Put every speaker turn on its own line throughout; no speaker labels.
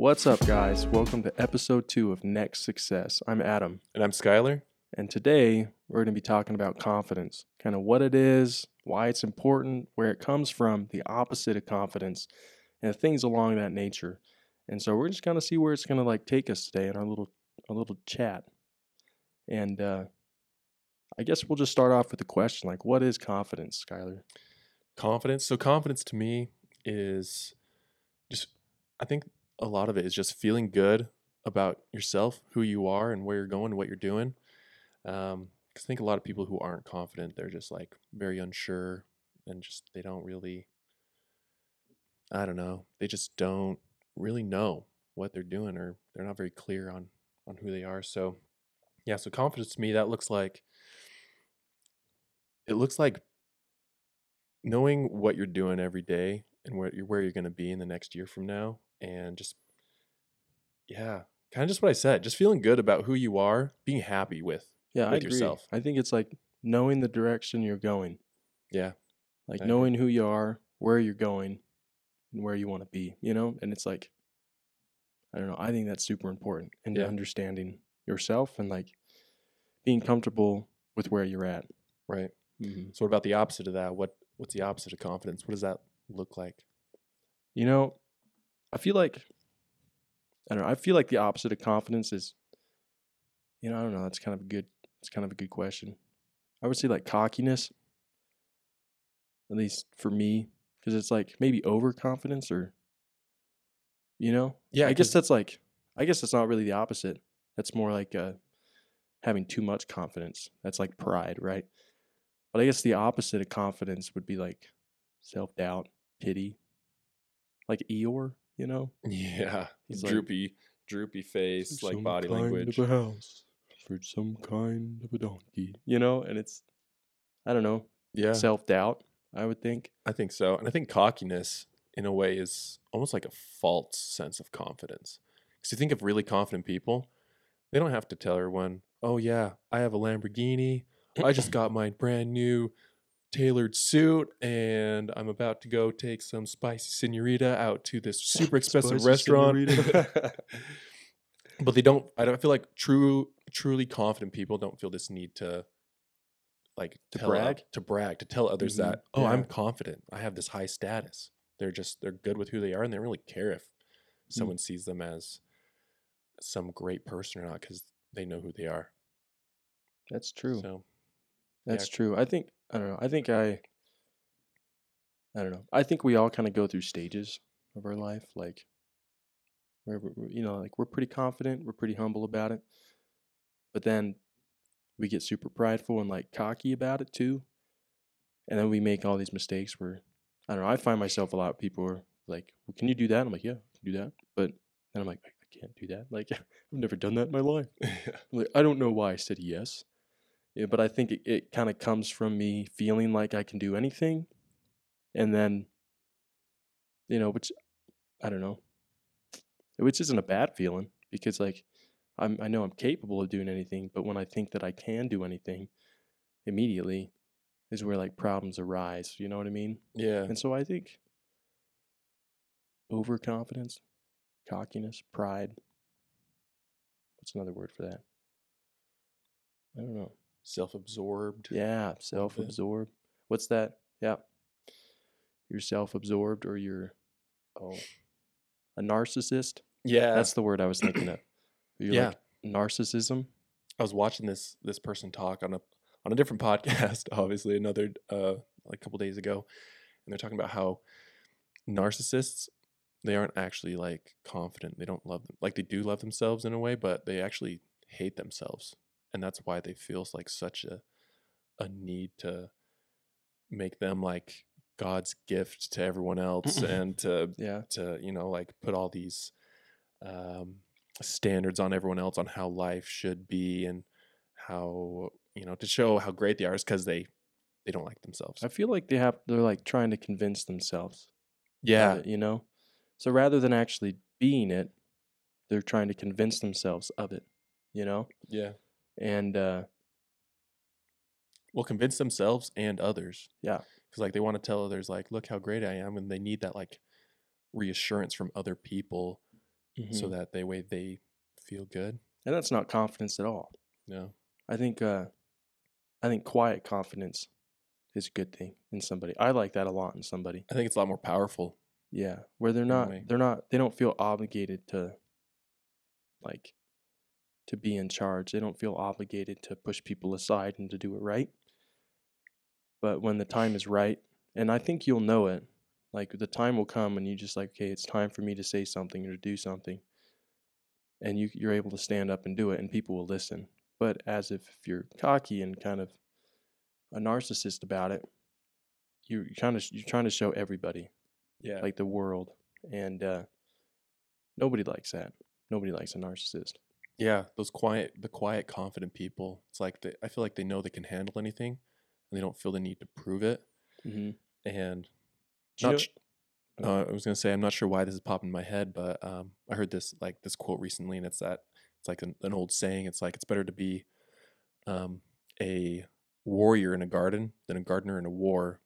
What's up, guys? Welcome to episode two of Next Success. I'm Adam,
And I'm Skylar.
and today we're going to be talking about confidence kind of what it is, why it's important, where it comes from, the opposite of confidence, and things along that nature. And so we're just going to see where it's going to like take us today in our little our little chat. And uh, I guess we'll just start off with the question like, what is confidence, Skylar?
Confidence. So, confidence to me is just, I think a lot of it is just feeling good about yourself, who you are, and where you're going, what you're doing. Um, I think a lot of people who aren't confident, they're just like very unsure and just they don't really, I don't know, they just don't really know what they're doing or they're not very clear on on who they are. So, yeah, so confidence to me that looks like it looks like knowing what you're doing every day and where you're where you're going to be in the next year from now and just yeah kind of just what i said just feeling good about who you are being happy with
Yeah, I
With
agree.
yourself.
I think it's like knowing the direction you're going.
yeah
like
I agree.
knowing who you are, where you're going, and where you want to be, you know? And it's like, I don't know. I think that's super important and
Yeah.
understanding yourself and like being comfortable with where you're at.
right
Mhm.
so what about the opposite of that what what's the opposite of confidence what does that look like
You know, I feel like, I don't know. I feel like the opposite of confidence is, you know, I don't know. That's kind of a good, it's kind of a good question. I would say like cockiness, at least for me, because it's like maybe overconfidence or, you know,
yeah
I guess that's like, I guess that's not really the opposite. That's more like uh, having too much confidence. That's like pride, right? But I guess the opposite of confidence would be like self doubt, pity, like Eeyore, you know?
yeah
He's like-
droopy droopy face like
Some
body
kind
language
Of a house for some kind of a donkey, you know? And it's, I don't know,
yeah
self doubt, I would think.
i think so and i think cockiness in a way is almost like a false sense of confidence because you think of really confident people they don't have to tell everyone oh yeah i have a lamborghini I just got my brand new tailored suit and I'm about to go take some spicy senorita out to this super expensive restaurant. but they don't I don't feel like true truly confident people don't feel this need to like
To brag?
to brag, to tell others
Mhm.
that, oh, I'm confident. I have this high status. They're just they're good with who they are and they don't really care if
Mm.
someone sees them as some great person or not because they know who they are.
That's true.
So
That's true. I think I don't know. I think I I don't know. I think we all kind of go through stages of our life like where we- we- you know, like we're pretty confident, we're pretty humble about it. But then we get super prideful and like cocky about it too. And then we make all these mistakes where I don't know, I find myself a lot of people are like, well, can you do that? I'm like, yeah, I can do that. But then I'm like, I can't do that. Like I've never done that in my life. Like I don't know why I said yes. Yeah, but I think it, it kind of comes from me feeling like I can do anything. And then, you know, which I don't know, which isn't a bad feeling because, like, I'm, I know I'm capable of doing anything, but when I think that I can do anything immediately is where like problems arise. You know what I mean?
yeah.
And so I think overconfidence, cockiness, pride. What's another word for that? I don't know.
Self-absorbed.
Yeah, self absorbed. What's that? Yeah. You're self absorbed or you're oh a narcissist.
Yeah.
That's the word I was thinking of. You're
Yeah.
like narcissism.
I was watching this this person talk on a on a different podcast, obviously another uh like a couple days ago, and they're talking about how narcissists they aren't actually like confident. They don't love them. Like they do love themselves in a way, but they actually hate themselves. And that's why they feel like such a a need to make them like God's gift to everyone else and to
Yeah.
to you know like put all these um, standards on everyone else on how life should be and how you know to show how great they are is because they they don't like themselves
I feel like they have they're like trying to convince themselves.
yeah
it, you know? So rather than actually being it, they're trying to convince themselves of it, you know?
yeah
And uh
will convince themselves and others
Yeah.
because like they want to tell others like look how great i am and they need that like reassurance from other people so
Mhm.
that they way they feel good.
and that's not confidence at all.
No.
I think uh, I think quiet confidence is a good thing in somebody. I like that a lot in somebody.
I think it's a lot more powerful.
Yeah, where they're not they're not they don't feel obligated to like to be in charge. They don't feel obligated to push people aside and to do it right. But when the time is right, and I think you'll know it, like the time will come when you just like, okay, it's time for me to say something or to do something. And you you're able to stand up and do it and people will listen. But as if you're cocky and kind of a narcissist about it, you you kind of you're trying to show everybody
Yeah.
like the world and uh nobody likes that nobody likes a narcissist
yeah, those quiet the quiet confident people. It's like they, I feel like they know they can handle anything and they don't feel the need to prove it.
mm-hmm.
And not
know-
sh- uh, I was gonna say I'm not sure why this is popping in my head, but um, I heard this like this quote recently, and it's that it's like an, an old saying. It's like it's better to be um, a warrior in a garden than a gardener in a war,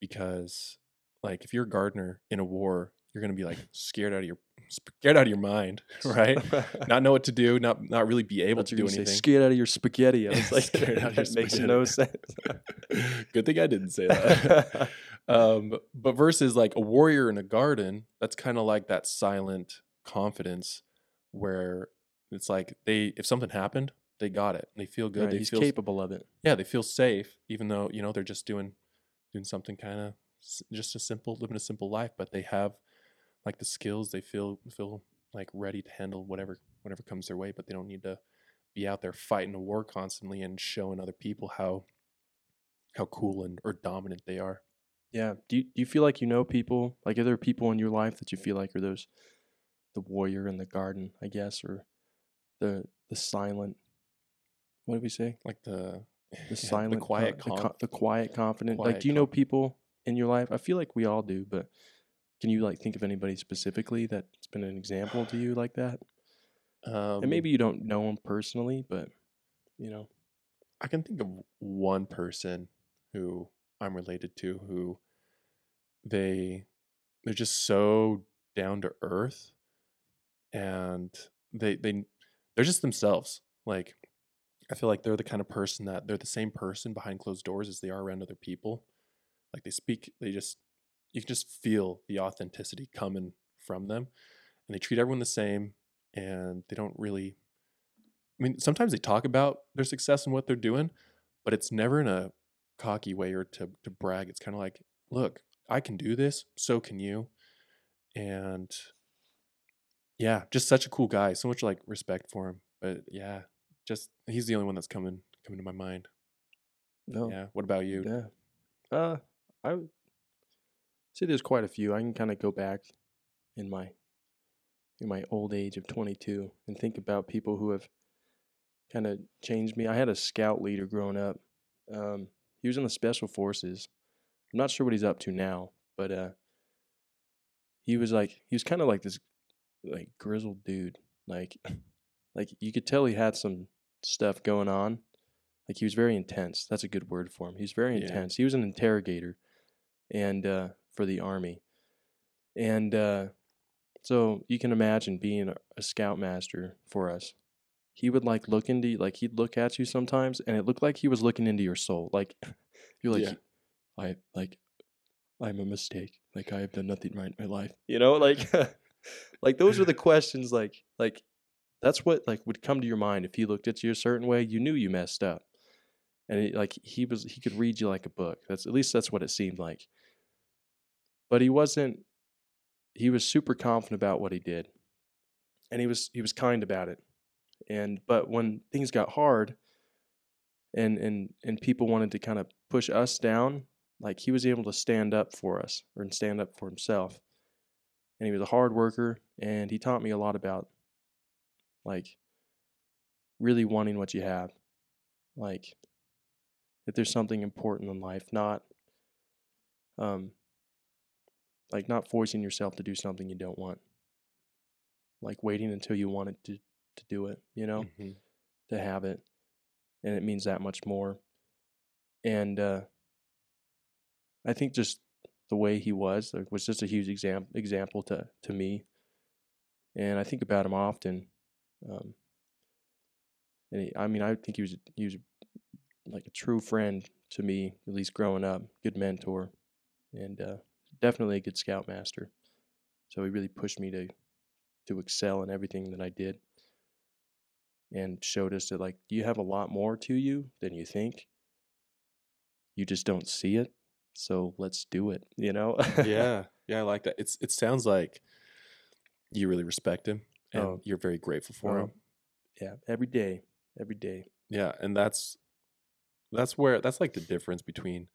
because like if you're a gardener in a war, you're gonna be like scared out of your scared out of your mind, right? not know what to do, not not really be able to do anything.
Say, Scared out of your spaghetti. I was like,
Scared out of your
that makes no sense.
Good thing I didn't say that. um, but versus like a warrior in a garden, that's kind of like that silent confidence where it's like they if something happened, they got it. They feel good.
Right,
they
he's
feel
capable of it.
yeah, they feel safe, even though you know they're just doing doing something kind of just a simple living a simple life, but they have like the skills. They feel feel like ready to handle whatever whatever comes their way, but they don't need to be out there fighting a war constantly and showing other people how how cool and or dominant they are.
Yeah. Do you, do you feel like you know people? Like, are there people in your life that you feel like are those the warrior in the garden, I guess, or the the silent? What did we say?
Like the
The silent,
the quiet,
the, co-
conf-
the quiet confident. like, do you know people in your life? I feel like we all do, but can you like think of anybody specifically that's been an example to you like that?
um,
and maybe you don't know them personally, but you know,
I can think of one person who I'm related to who they they're just so down to earth and they they they're just themselves. Like I feel like they're the kind of person that they're the same person behind closed doors as they are around other people. Like they speak, they just you can just feel the authenticity coming from them and they treat everyone the same and they don't really I mean, sometimes they talk about their success and what they're doing, but it's never in a cocky way or to to brag. It's kind of like, look, I can do this, so can you. And yeah, just such a cool guy. So much like respect for him. But yeah, just he's the only one that's coming coming to my mind.
no,
Yeah. What about you?
yeah. Uh, I say there's quite a few. I can kind of go back in my in my old age of 22 and think about people who have kind of changed me. I had a scout leader growing up. Um, he was in the special forces. I'm not sure what he's up to now, but uh, he was like he was kind of like this like grizzled dude. Like like you could tell he had some stuff going on. Like he was very intense. That's a good word for him. He was very
Yeah.
intense. He was an interrogator and uh, for the army. And uh, so you can imagine being a, scoutmaster for us. He would like look into like he'd look at you sometimes and it looked like he was looking into your soul. Like you're like
Yeah.
I like I'm a mistake. Like I have done nothing right in my life. You know, like like those are the questions like like that's what like would come to your mind if he looked at you a certain way, you knew you messed up. And it, like he was he could read you like a book. That's at least that's what it seemed like. But he wasn't he was super confident about what he did. And he was he was kind about it. And but when things got hard and and and people wanted to kind of push us down, like he was able to stand up for us or stand up for himself. And he was a hard worker and he taught me a lot about like really wanting what you have. Like if there's something important in life, not um like not forcing yourself to do something you don't want. Like waiting until you want it to to do it, you know?
Mhm.
to have it and it means that much more and uh i think just the way he was like, was just a huge exam- example to to me and I think about him often. Um, and he, I mean, I think he was he was like a true friend to me, at least growing up. Good mentor, and uh, definitely a good scoutmaster. So he really pushed me to to excel in everything that I did, and showed us that like you have a lot more to you than you think. You just don't see it, so let's do it. You know?
yeah, yeah, I like that. It's it sounds like you really respect him and
Oh.
you're very grateful for
Oh.
him.
yeah. Every day, every day.
Yeah, and that's that's where that's like the difference between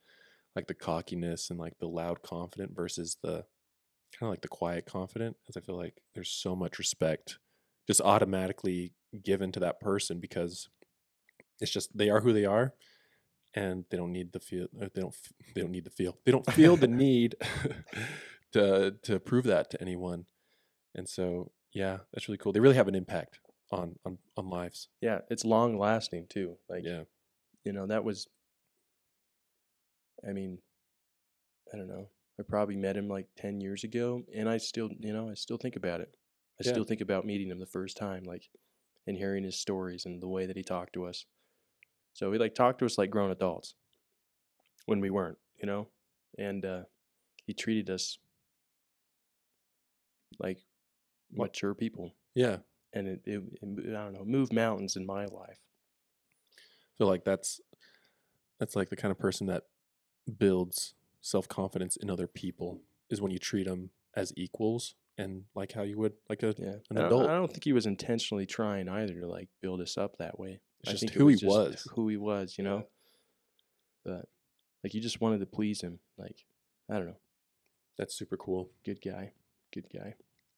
like the cockiness and like the loud confident versus the kind of like the quiet confident. because I feel like there's so much respect just automatically given to that person because it's just they are who they are, and they don't need the feel. Uh, they don't. They don't need the feel. They don't feel the need to to prove that to anyone. And so, yeah, that's really cool. They really have an impact on on on lives.
Yeah, it's long lasting too. Like
yeah.
you know, that was I mean, I don't know. I probably met him like 10 years ago and I still, you know, I still think about it. I
Yeah.
still think about meeting him the first time like and hearing his stories and the way that he talked to us. So he like talked to us like grown adults when we weren't, you know? And uh he treated us like mature people
Yeah.
and it, it, it I don't know, moved mountains in my life.
I feel like that's that's like the kind of person that builds self confidence in other people is when you treat them as equals and like how you would like a
Yeah,
an adult.
I don't think he was intentionally trying either to like build us up that way.
It's
I
just
think
who he
just
was.
who he was, you know. But like you just wanted to please him. Like I don't know,
That's super cool.
good guy, good guy.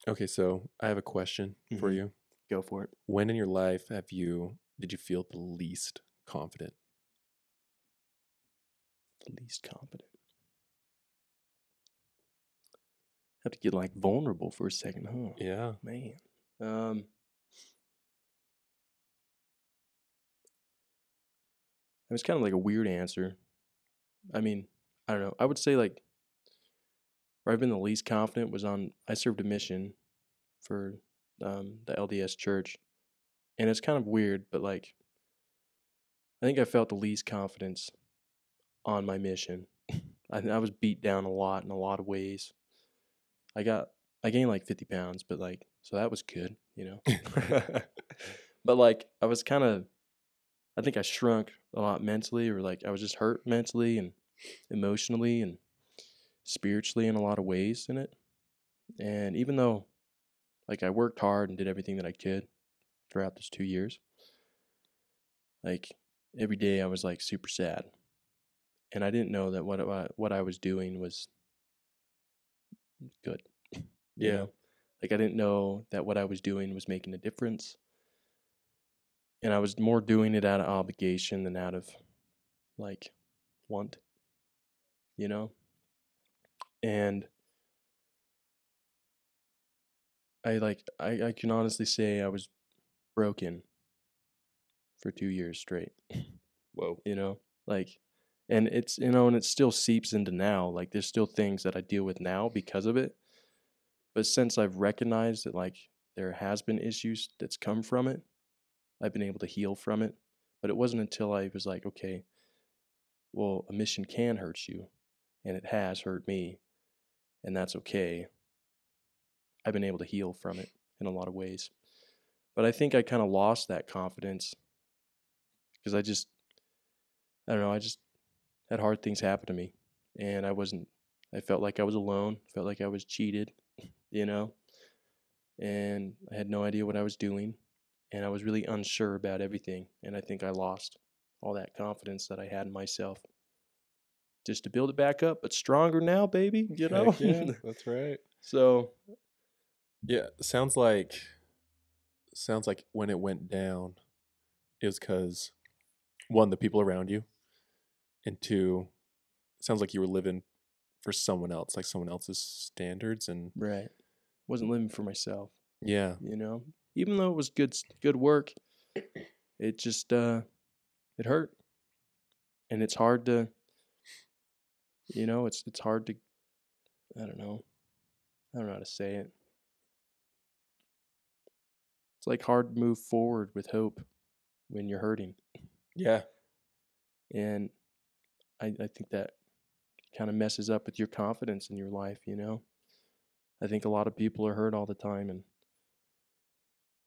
Okay, so I have a question for
Mhm.
you.
Go for it.
When in your life have you did you feel the least confident?
Least confident. Have to get like vulnerable for a second, huh?
Yeah.
Man. Um It was kind of like a weird answer. I mean, I don't know. I would say like where I've been the least confident was on I served a mission for um, the LDS church. And it's kind of weird, but like I think I felt the least confidence on my mission. I, I was beat down a lot in a lot of ways. I got I gained like 50 pounds, but like so that was good, you know. but like I was kind of I think I shrunk a lot mentally or like I was just hurt mentally and emotionally and spiritually in a lot of ways in it. And even though like I worked hard and did everything that I could throughout those 2 years, like every day I was like super sad. And I didn't know that what I, what I was doing was good. you
Yeah.
know? Like I didn't know that what I was doing was making a difference. And I was more doing it out of obligation than out of like want. You know? And I like I, I can honestly say I was broken for two years straight.
Whoa.
you know like and it's you know and it still seeps into now like there's still things that i deal with now because of it but since i've recognized that like there has been issues that's come from it i've been able to heal from it but it wasn't until i was like okay well a mission can hurt you and it has hurt me and that's okay i've been able to heal from it in a lot of ways but i think i kind of lost that confidence because i just I don't know. I just had hard things happen to me, and I wasn't. I felt like I was alone. Felt like I was cheated, you know, and I had no idea what I was doing, and I was really unsure about everything. And I think I lost all that confidence that I had in myself. Just to build it back up, but stronger now, baby. You know.
Yeah, that's right.
so
Yeah, sounds like sounds like when it went down, it was because one, the people around you, and two, sounds like you were living for someone else, like someone else's standards, and
right, wasn't living for myself.
yeah,
you know even though it was good good work it just uh it hurt and it's hard to you know it's it's hard to i don't know i don't know how to say it it's like hard to move forward with hope when you're hurting.
Yeah.
And I, I think that kind of messes up with your confidence in your life, you know? I think a lot of people are hurt all the time and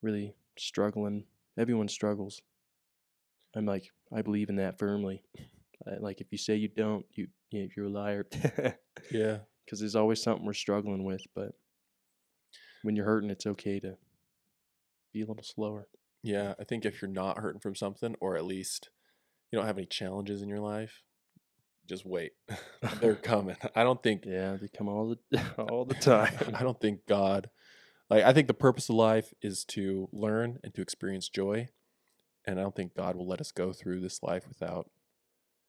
really struggling. Everyone struggles. I'm like, I believe in that firmly. I, like, if you say you don't, you, you you're a liar.
Yeah.
Because there's always something we're struggling with. But when you're hurting, it's okay to be a little slower.
Yeah. I think if you're not hurting from something, or at least you don't have any challenges in your life, just wait. They're coming. I don't think
Yeah, they come all the all the time.
I don't think God like I think the purpose of life is to learn and to experience joy. And I don't think God will let us go through this life without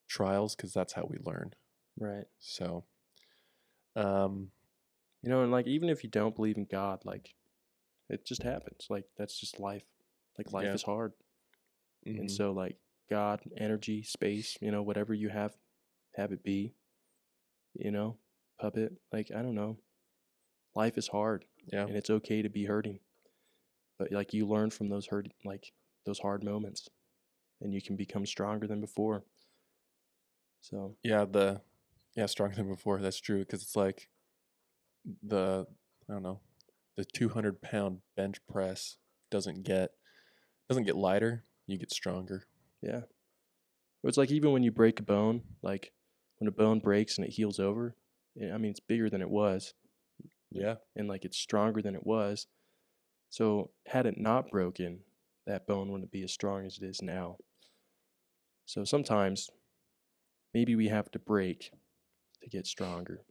trials because that's how we learn.
right.
So um
You know, and like even if you don't believe in God, like it just happens. Like that's just life. Like life
Yeah.
is hard.
mhm.
And so like God, energy, space, you know, whatever you have have it be, you know, puppet, like I don't know. Life is hard
yeah.
and it's okay to be hurting. But like you learn from those hurt like those hard moments and you can become stronger than before. So,
Yeah, the yeah, stronger than before. That's true because it's like the I don't know, the 200 pound bench press doesn't get doesn't get lighter. You get stronger.
yeah. It's like even when you break a bone, like when a bone breaks and it heals over, I mean it's bigger than it was.
Yeah,
and like it's stronger than it was. So had it not broken, that bone wouldn't be as strong as it is now. So sometimes maybe we have to break to get stronger.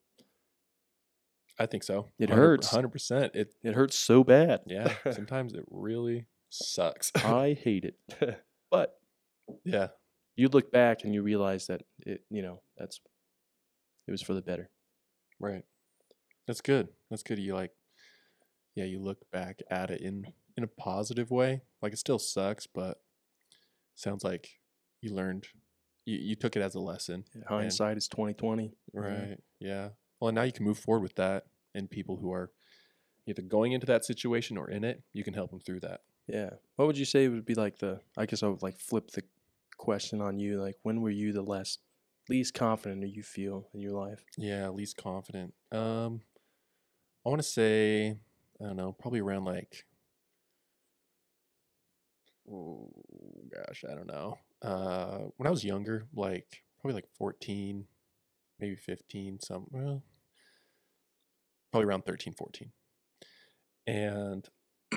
I think so.
It hurts.
Hundred percent. It
It hurts so bad.
yeah. sometimes it really sucks.
I hate it. but
yeah,
you look back and you realize that it, you know, that's it was for the better.
right. That's good. That's good. You like, yeah. You look back at it in in a positive way. Like it still sucks, but sounds like you learned. You you took it as a lesson.
Hindsight is twenty twenty. Mm-hmm.
Right. Yeah. Well, and now you can move forward with that, and people who are either going into that situation or in it, you can help them through that.
Yeah. What would you say would be like the? I guess I would like flip the question on you. Like, when were you the less, least confident do you feel in your life?
Yeah, least confident. Um, I want to say, I don't know, probably around like, oh gosh, I don't know. Uh, when I was younger, like probably like fourteen, maybe fifteen, some well, probably around 13, 14. and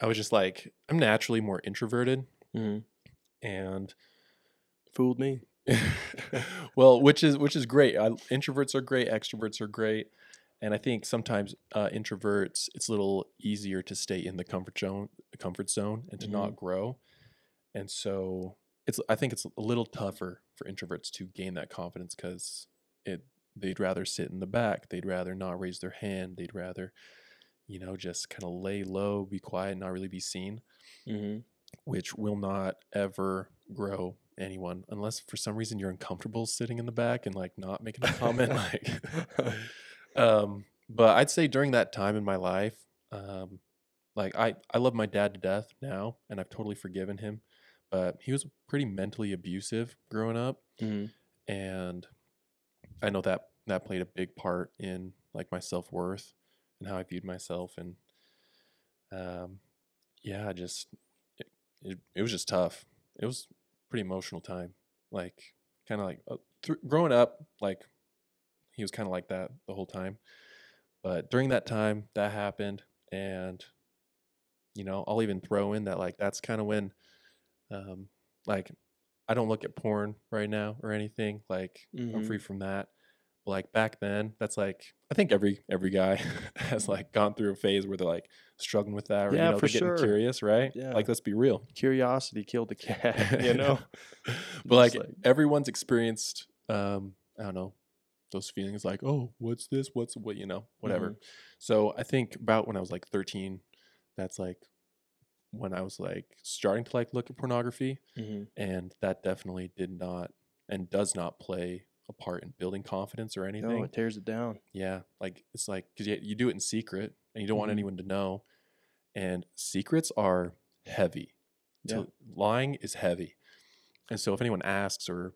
I was just like, I'm naturally more introverted,
Mm-hmm.
And
Fooled me.
well, which is which is great. I, introverts are great. Extroverts are great, and I think sometimes uh, introverts it's a little easier to stay in the comfort zone, comfort zone, and to not grow. And so it's I think it's a little tougher for introverts to gain that confidence because it they'd rather sit in the back. They'd rather not raise their hand. They'd rather you know just kind of lay low, be quiet, not really be seen
Mm-hmm.
Which will not ever grow anyone unless for some reason you're uncomfortable sitting in the back and like not making a comment like um but i'd say during that time in my life um like i i love my dad to death now and i've totally forgiven him but he was pretty mentally abusive growing up
mm-hmm.
and i know that that played a big part in like my self-worth and how i viewed myself and um yeah just it, it, was just tough. It was pretty emotional time like kind of like uh, thr growing up like he was kind of like that the whole time. But during that time that happened and you know i'll even throw in that like that's kind of when um like i don't look at porn right now or anything like i'm
Mhm.
free from that like back then that's like i think every every guy has like gone through a phase where they're like struggling with that or
Yeah,
you know
for
they're getting
sure.
curious right
Yeah.
like let's be real
Curiosity killed the cat. You know.
but like,
like-
everyone's experienced um i don't know those feelings like oh what's this what's what you know whatever
Mhm.
so i think about when i was like 13 that's like when i was like starting to like look at pornography
Mhm.
and that definitely did not and does not play a part in building confidence or anything
No, it tears it down.
yeah, like it's like because you, you do it in secret and you don't want
Mhm.
anyone to know, and secrets are heavy.
Yeah.
To, lying is heavy. And so if anyone asks or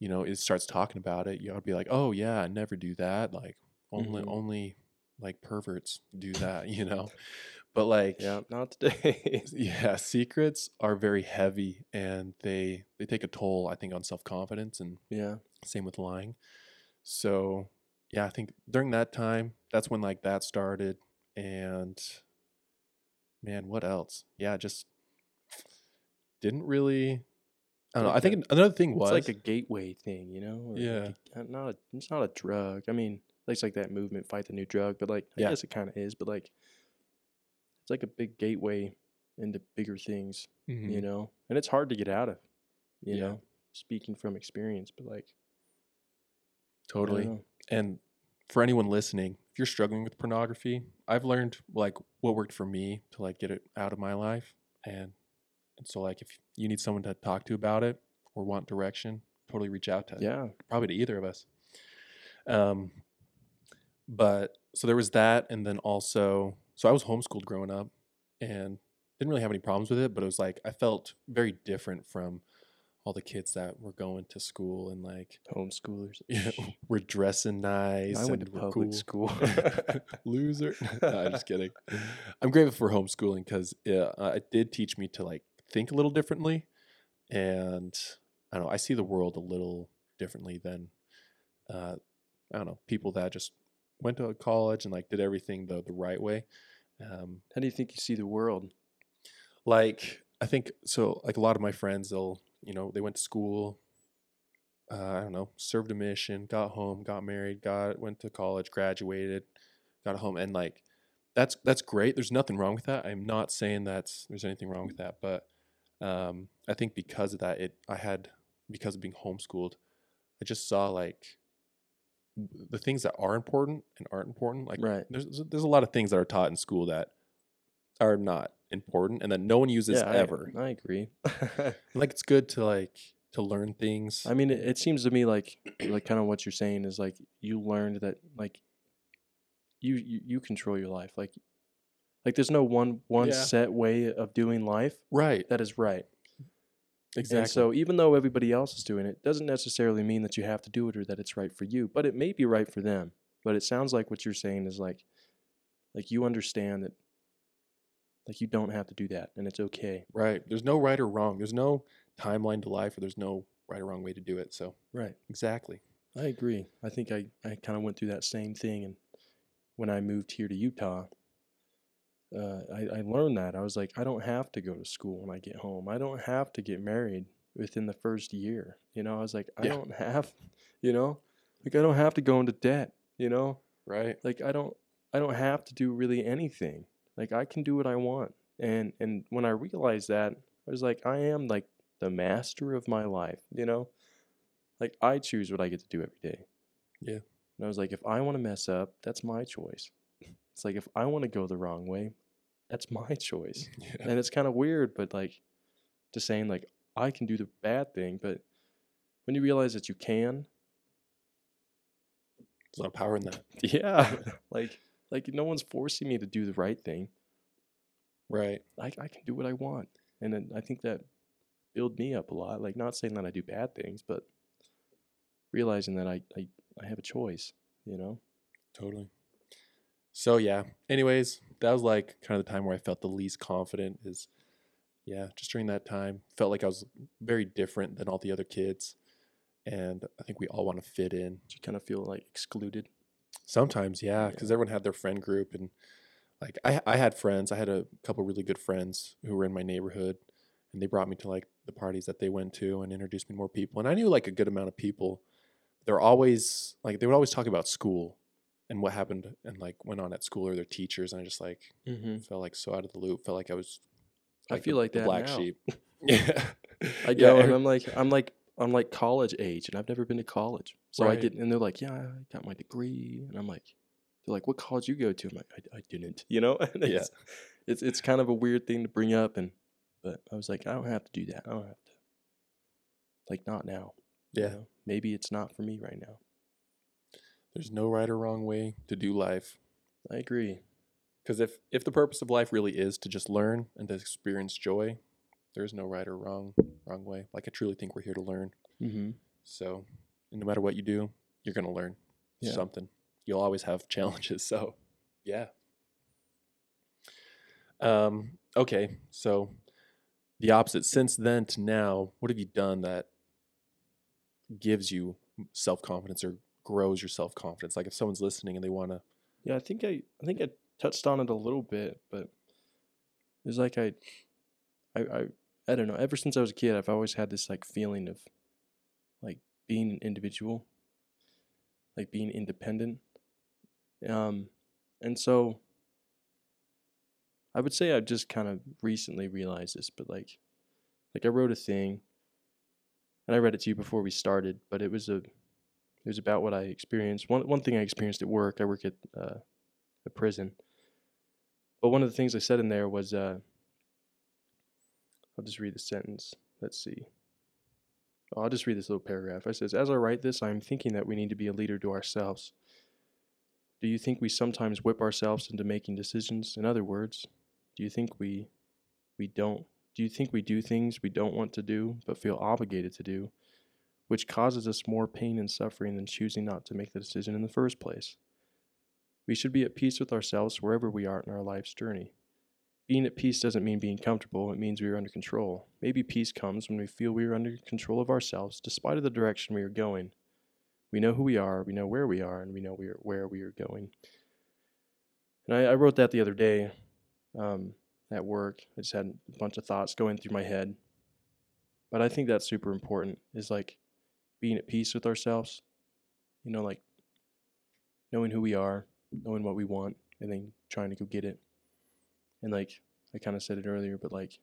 you know, it starts talking about it, you ought to be like, "Oh yeah, I never do that." Like only
Mhm.
only like perverts do that, you know. But like
Yeah, not today.
yeah, secrets are very heavy and they they take a toll I think on self-confidence and
yeah.
Same with lying. So, yeah, I think during that time, that's when like that started and man, what else? Yeah, just didn't really I don't know. I
Like
think another thing
It's
was
like a gateway thing, you know? or like
Yeah.
a- uh, not a, it's not a drug. I mean, it's like that movement, fight the new drug, but like, I
Yeah.
guess it kind of is, but like, it's like a big gateway into bigger things,
Mhm.
you know? And it's hard to get out of, you
Yeah.
know? Speaking from experience, but like,
totally. And for anyone listening, if you're struggling with pornography, I've learned like what worked for me to like get it out of my life. And and so like if you need someone to talk to about it or want direction, totally reach out to
Yeah.
probably to either of us. Um but so there was that and then also so I was homeschooled growing up and didn't really have any problems with it, but it was like I felt very different from all the kids that were going to school and like
Homeschoolers.
yeah, we're dressing nice.
I went to public
cool.
school.
Loser. no, I'm just kidding. I'm grateful for homeschooling because yeah, it did teach me to like think a little differently, and I don't know. I see the world a little differently than uh, I don't know people that just went to college and like did everything the the right way. Um,
How do you think you see the world?
like I think so. Like a lot of my friends, they'll you know they went to school. Uh, I don't know, served a mission, got home, got married, got went to college, graduated, got home, and like that's that's great. There's nothing wrong with that. I'm not saying that's there's anything wrong with that, but um, I think because of that, it I had because of being homeschooled, I just saw like the things that are important and aren't important. Like
Right.
there's there's a lot of things that are taught in school that are not important and that no one uses
yeah, I-
ever.
I, agree.
like it's good to like to learn things.
I mean, it, it seems to me like like kind of what you're saying is like you learned that like you you, you control your life. Like like there's no one one
Yeah.
set way of doing life
right.
that is right.
Exactly.
And so even though everybody else is doing it, doesn't necessarily mean that you have to do it or that it's right for you. But it may be right for them. But it sounds like what you're saying is like like you understand that like you don't have to do that and it's okay.
right. There's no right or wrong. There's no timeline to life or there's no right or wrong way to do it. So
Right.
exactly.
I agree. I think I, I kind of went through that same thing. And when I moved here to Utah, uh, I, I learned that. I was like, I don't have to go to school when I get home. I don't have to get married within the first year. You know, I was like, I
Yeah.
don't have, you know, like I don't have to go into debt, you know,
Right.
like I don't, I don't have to do really anything. Like I can do what I want. And, and when I realized that, I was like, I am like the master of my life, you know? Like I choose what I get to do every day.
Yeah.
And I was like, if I want to mess up, that's my choice. It's like if I want to go the wrong way, that's my choice.
Yeah.
And it's kind of weird, but like just saying like I can do the bad thing, but when you realize that you can,
There's a lot of power in that.
yeah, like like no one's forcing me to do the right thing.
Right.
I I can do what I want, and then I think that build me up a lot. Like not saying that I do bad things, but realizing that I I, I have a choice. You know.
Totally. So yeah. Anyways, that was like kind of the time where I felt the least confident is yeah, just during that time. Felt like I was very different than all the other kids. And I think we all want to fit in.
you kind of feel like excluded.
Sometimes, yeah,
Yeah.
because everyone had their friend group and like I I had friends. I had a couple really good friends who were in my neighborhood and they brought me to like the parties that they went to and introduced me to more people. And I knew like a good amount of people. They're always like they would always talk about school and what happened and like went on at school or their teachers and I just like
Mm-hmm.
felt like so out of the loop. Felt like I was
I
the-
feel like
the
that
black
now.
sheep. yeah.
I
Yeah,
go and I'm like I'm like I'm like college age, and I've never been to college. So I get and they're like, yeah, I got my degree, and I'm like, they're like, what college you go to? I'm like, I, I didn't, you know. And
Yeah.
it's, it's it's kind of a weird thing to bring up, and but I was like, I don't have to do that. I don't have to. Like not now. you
Yeah.
know? Maybe it's not for me right now.
There's no right or wrong way to do life.
I agree.
Because if if the purpose of life really is to just learn and to experience joy, there is no right or wrong wrong way. Like I truly think we're here to learn.
Mm-hmm.
So no matter what you do, you're gonna learn
Yeah.
something. You'll always have challenges. So yeah. Um, okay, so the opposite. Since then to now, what have you done that gives you self confidence or grows your self confidence? Like if someone's listening and they wanna
Yeah, I think I I think I touched on it a little bit, but it's like I I I I don't know. Ever since I was a kid, I've always had this like feeling of like being an individual, like being independent. Um and so I would say I've just kind of recently realized this, but like like I wrote a thing and I read it to you before we started, but it was a it was about what I experienced. One one thing I experienced at work. I work at uh, a prison, but one of the things I said in there was, uh, I'll just read the sentence. Let's see. Oh, I'll just read this little paragraph. I says, "As I write this, I am thinking that we need to be a leader to ourselves. Do you think we sometimes whip ourselves into making decisions? In other words, do you think we we don't? Do you think we do things we don't want to do but feel obligated to do?" which causes us more pain and suffering than choosing not to make the decision in the first place. We should be at peace with ourselves wherever we are in our life's journey. Being at peace doesn't mean being comfortable, it means we are under control. Maybe peace comes when we feel we are under control of ourselves despite of the direction we are going. We know who we are, we know where we are, and we know we are where we are going. And I, I wrote that the other day um, at work. I just had a bunch of thoughts going through my head. But I think that's super important is like being at peace with ourselves, you know, like knowing who we are, knowing what we want, and then trying to go get it. And like I kind of said it earlier, but like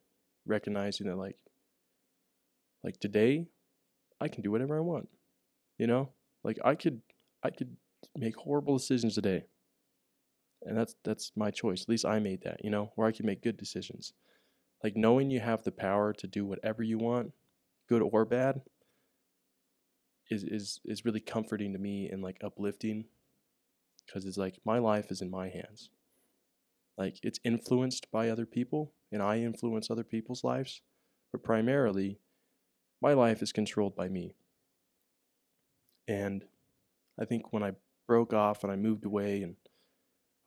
recognizing that like like today I can do whatever I want. You know? Like I could I could make horrible decisions today. And that's that's my choice. At least I made that, you know, where I can make good decisions. Like knowing you have the power to do whatever you want, good or bad, is is is really comforting to me and like uplifting because it's like my life is in my hands like it's influenced by other people and i influence other people's lives but primarily my life is controlled by me. And i think when i broke off and i moved away and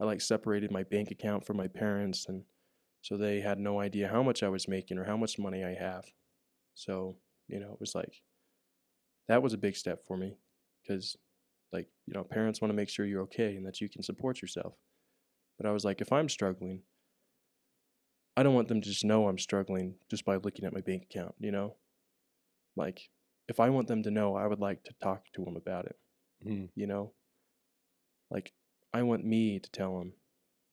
i like separated my bank account from my parents and so they had no idea how much i was making or how much money i have. So you know it was like that was a big step for me because like you know parents want to make sure you're okay and that you can support yourself but i was like if i'm struggling i don't want them to just know i'm struggling just by looking at my bank account you know? Like if i want them to know i would like to talk to them about it
Mm.
you know? Like i want me to tell them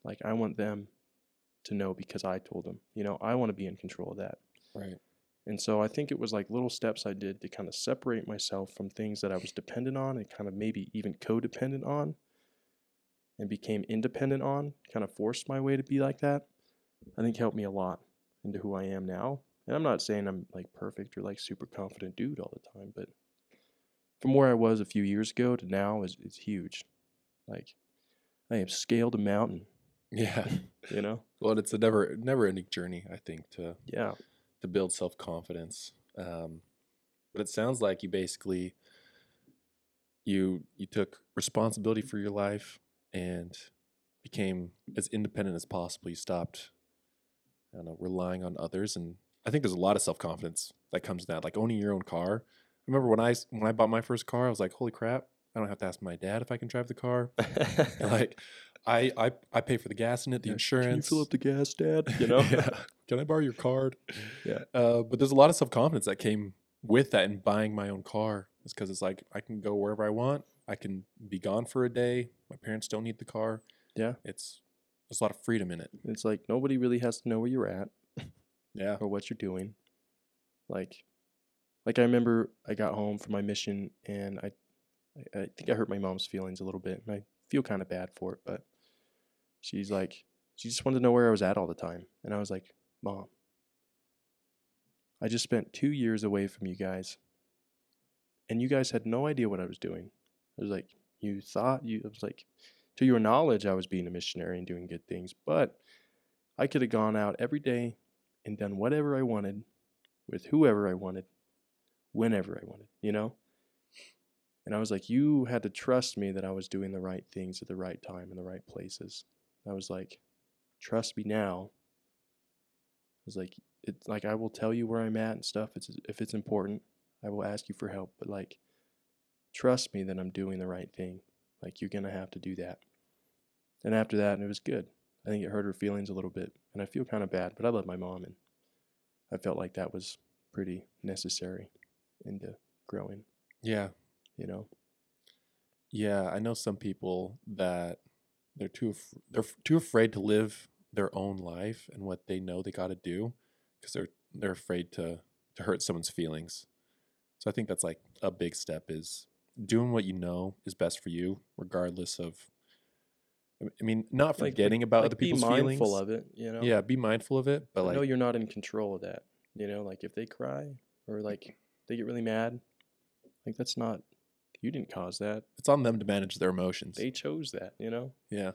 like i want them to know because i told them you know? I want to be in control of that.
Right.
and so I think it was like little steps I did to kind of separate myself from things that I was dependent on and kind of maybe even codependent on and became independent on, kind of forced my way to be like that. I think helped me a lot into who I am now. And I'm not saying I'm like perfect or like super confident dude all the time, but from where I was a few years ago to now is is huge. Like I have scaled a mountain,
Yeah.
you know?
well, it's a never never ending journey, I think, to
Yeah.
to build self confidence. Um, but it sounds like you basically you you took responsibility for your life and became as independent as possible. You stopped, I don't know, relying on others, and I think there's a lot of self confidence that comes to that, like owning your own car. I remember I when I bought my first car, I was like, "Holy crap! I don't have to ask my dad if I can drive the car." Like, I I I pay for the gas in it, the
Yeah,
insurance.
Can you fill up the gas, Dad? You know?
yeah. Can I borrow your card?
Yeah.
Uh, but there's a lot of self confidence that came with that in buying my own car. It's because it's like I can go wherever I want. I can be gone for a day. My parents don't need the car.
Yeah.
It's there's a lot of freedom in it.
It's like nobody really has to know where you're at
Yeah.
or what you're doing. Like, like I remember I got home from my mission and I, I, I think I hurt my mom's feelings a little bit, and I feel kind of bad for it. But she's like, she just wanted to know where I was at all the time, and I was like, Mom, I just spent two years away from you guys, and you guys had no idea what I was doing. I was like, you thought you, I was like, to your knowledge, I was being a missionary and doing good things, but I could have gone out every day and done whatever I wanted with whoever I wanted, whenever I wanted, you know? And I was like, you had to trust me that I was doing the right things at the right time in the right places. I was like, trust me now. I was like, it's like I will tell you where I'm at and stuff. It's if it's important, I will ask you for help. But like, trust me that I'm doing the right thing. Like you're gonna have to do that. And after that, and it was good. I think it hurt her feelings a little bit, and I feel kind of bad. But I love my mom, and I felt like that was pretty necessary into growing.
Yeah.
You know.
Yeah, I know some people that they're too af- they're f- too afraid to live their own life and what they know they got to do because they're they're afraid to to hurt someone's feelings. So I think that's like a big step is doing what you know is best for you, regardless of. I mean, not
Like-
forgetting about
like
other
be
people's
mindful
feelings.
of it. You know.
Yeah, be mindful of it, but
I
like,
know you're not in control of that. You know, like if they cry or like they get really mad, like that's not you didn't cause that.
it's on them to manage their emotions.
They chose that. You know.
Yeah.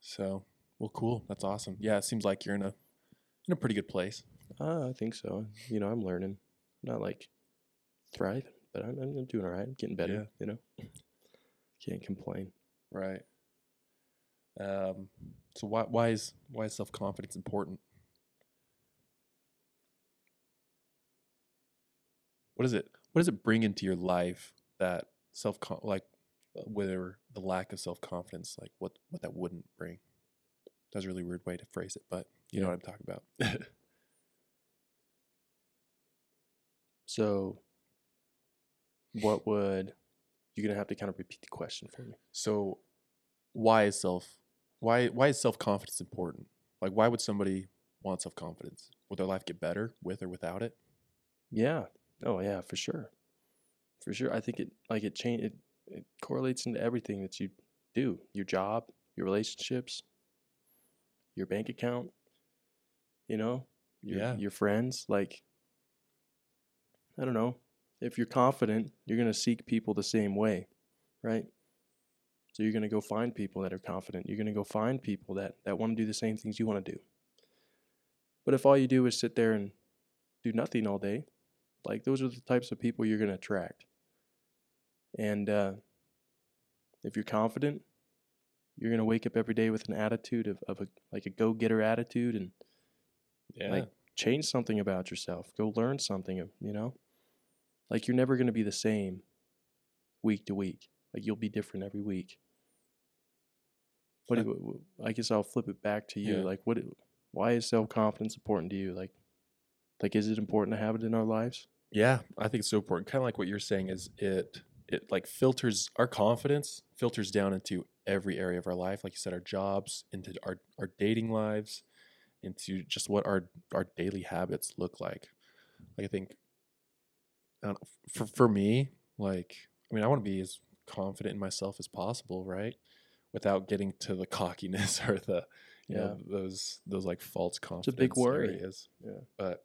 So, well, cool. That's awesome. Yeah, it seems like you're in a in a pretty good place.
Uh, I think so. You know, I'm learning. I'm not like thriving, but I'm, I'm doing all right. I'm getting better.
Yeah.
You know. Can't complain.
Right. Um. So why why is why is self confidence important? What is it? What does it bring into your life that self like whether the lack of self confidence like what what that wouldn't bring? That's a really weird way to phrase it, but you know what I'm talking about.
So, what would you're gonna have to kind of repeat the question for me?
So, why is self why why is self confidence important? Like, why would somebody want self confidence? Would their life get better with or without it?
Yeah. Oh yeah, for sure. For sure. I think it like it change it, it correlates into everything that you do. Your job, your relationships, your bank account, you know, your
Yeah.
your friends. Like I don't know. If you're confident, you're gonna seek people the same way, right? So you're gonna go find people that are confident. You're gonna go find people that, that want to do the same things you want to do. But if all you do is sit there and do nothing all day, like those are the types of people you're going to attract. And uh, if you're confident, you're going to wake up every day with an attitude of, of a like a go getter attitude and
Yeah.
like change something about yourself. Go learn something. You know, like you're never going to be the same week to week. Like you'll be different every week. What
Uh,
do I guess I'll flip it back to you.
Yeah.
Like, what? Why is self confidence important to you? Like, like is it important to have it in our lives?
Yeah, I think it's so important. Kind of like what you're saying is it it like filters our confidence filters down into every area of our life. Like you said, our jobs, into our our dating lives, into just what our our daily habits look like. Like I think, I for for me, like I mean, I want to be as confident in myself as possible, right? Without getting to the cockiness or the you know those those like false confidence It's
a big worry.
areas
Yeah.
but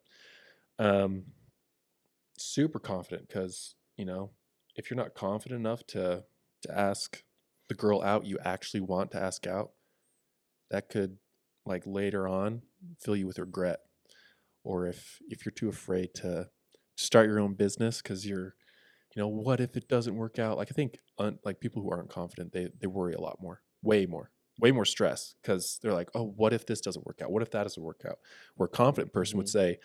um super confident because you know if you're not confident enough to to ask the girl out you actually want to ask out that could like later on fill you with regret or if if you're too afraid to start your own business because you're you know what if it doesn't work out? Like i think un, like people who aren't confident they they worry a lot more way more way more stress because they're like oh what if this doesn't work out? What if that doesn't work out? Where a confident person would
Mhm.
say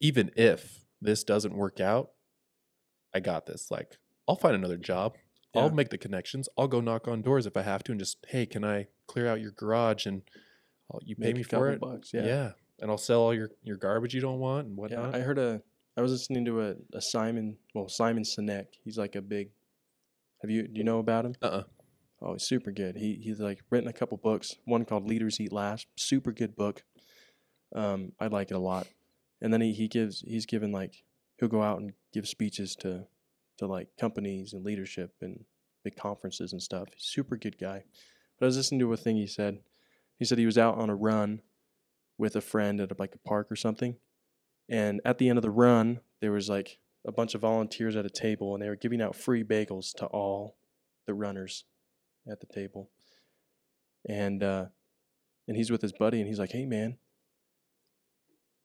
even if this doesn't work out i got this. Like i'll find another job. I'll make the connections. I'll go knock on doors if i have to and just hey can i clear out your garage and I'll, you pay
Make
me for it?
bucks, yeah.
and i'll sell all your your garbage you don't want and
Yeah,
whatnot.
I heard a. I was listening to a, a Simon. Well, Simon Sinek. He's like a big. Have you do you know about him?
uh-uh
Oh, he's super good. He he's like written a couple books. One called Leaders Eat Last. Super good book. Um, I like it a lot. And then he, he gives he's given like he'll go out and give speeches to to like companies and leadership and big conferences and stuff. He's super good guy. But I was listening to a thing he said. He said he was out on a run with a friend at like a park or something. And at the end of the run, there was like a bunch of volunteers at a table and they were giving out free bagels to all the runners at the table, and uh, and he's with his buddy, and he's like, "Hey, man,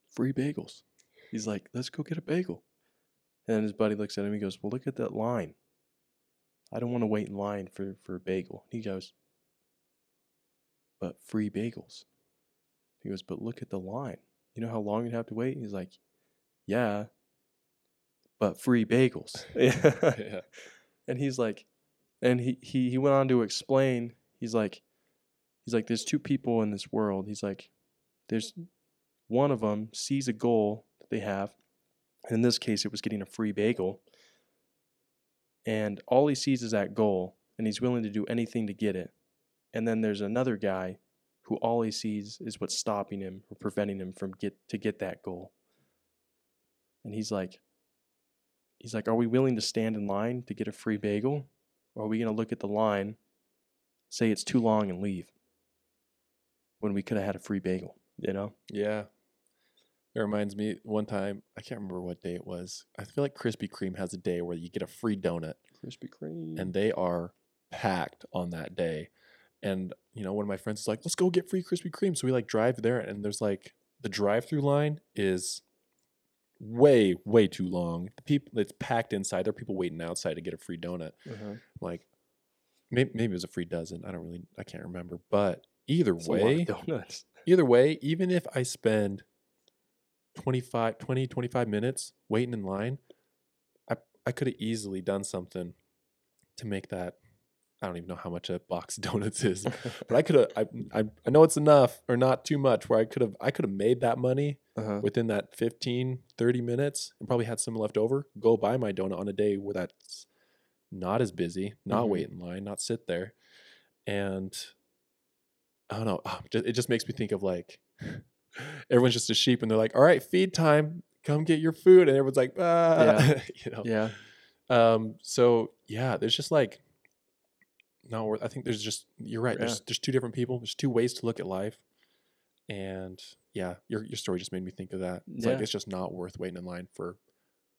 free bagels." He's like, "Let's go get a bagel." And then his buddy looks at him. He goes, "Well, look at that line. I don't want to wait in line for for a bagel." He goes, "But free bagels." He goes, "But look at the line. You know how long you'd have to wait?" He's like, "Yeah, but free bagels."
yeah.
and he's like and he, he he went on to explain he's like he's like there's two people in this world he's like there's one of them sees a goal that they have and in this case it was getting a free bagel and all he sees is that goal and he's willing to do anything to get it and then there's another guy who all he sees is what's stopping him or preventing him from get to get that goal and he's like he's like, Are we willing to stand in line to get a free bagel? Or are we going to look at the line, say it's too long, and leave when we could have had a free bagel? You know?
Yeah. It reminds me one time, I can't remember what day it was. I feel like Krispy Kreme has a day where you get a free donut
Krispy Kreme.
and they are packed on that day. And, you know, one of my friends is like, let's go get free Krispy Kreme. So we like drive there and there's like the drive through line is way, way too long. The people it's packed inside. There are people waiting outside to get a free donut.
uh-huh.
Like maybe, maybe it was a free dozen. I don't really I can't remember. But either
That's a lot of
way,
donuts.
either way, even if I spend 25, 20, 25 minutes waiting in line, I, I could have easily done something to make that. I don't even know how much a box of donuts is, but I could have. I, I I know it's enough or not too much where I could have I could have made that money
uh-huh.
within that 15, 30 minutes and probably had some left over. Go buy my donut on a day where that's not as busy, not
Mhm.
wait in line, not sit there. And I don't know. ah, It just makes me think of like everyone's just a sheep and they're like, all right, feed time. Come get your food. And everyone's like, ah, you know.
Yeah.
Um, so yeah, there's just like no worth. I think there's just you're right. There's
Yeah.
there's two different people. There's two ways to look at life. And yeah, your your story just made me think of that. It's like
Yeah.
it's just not worth waiting in line for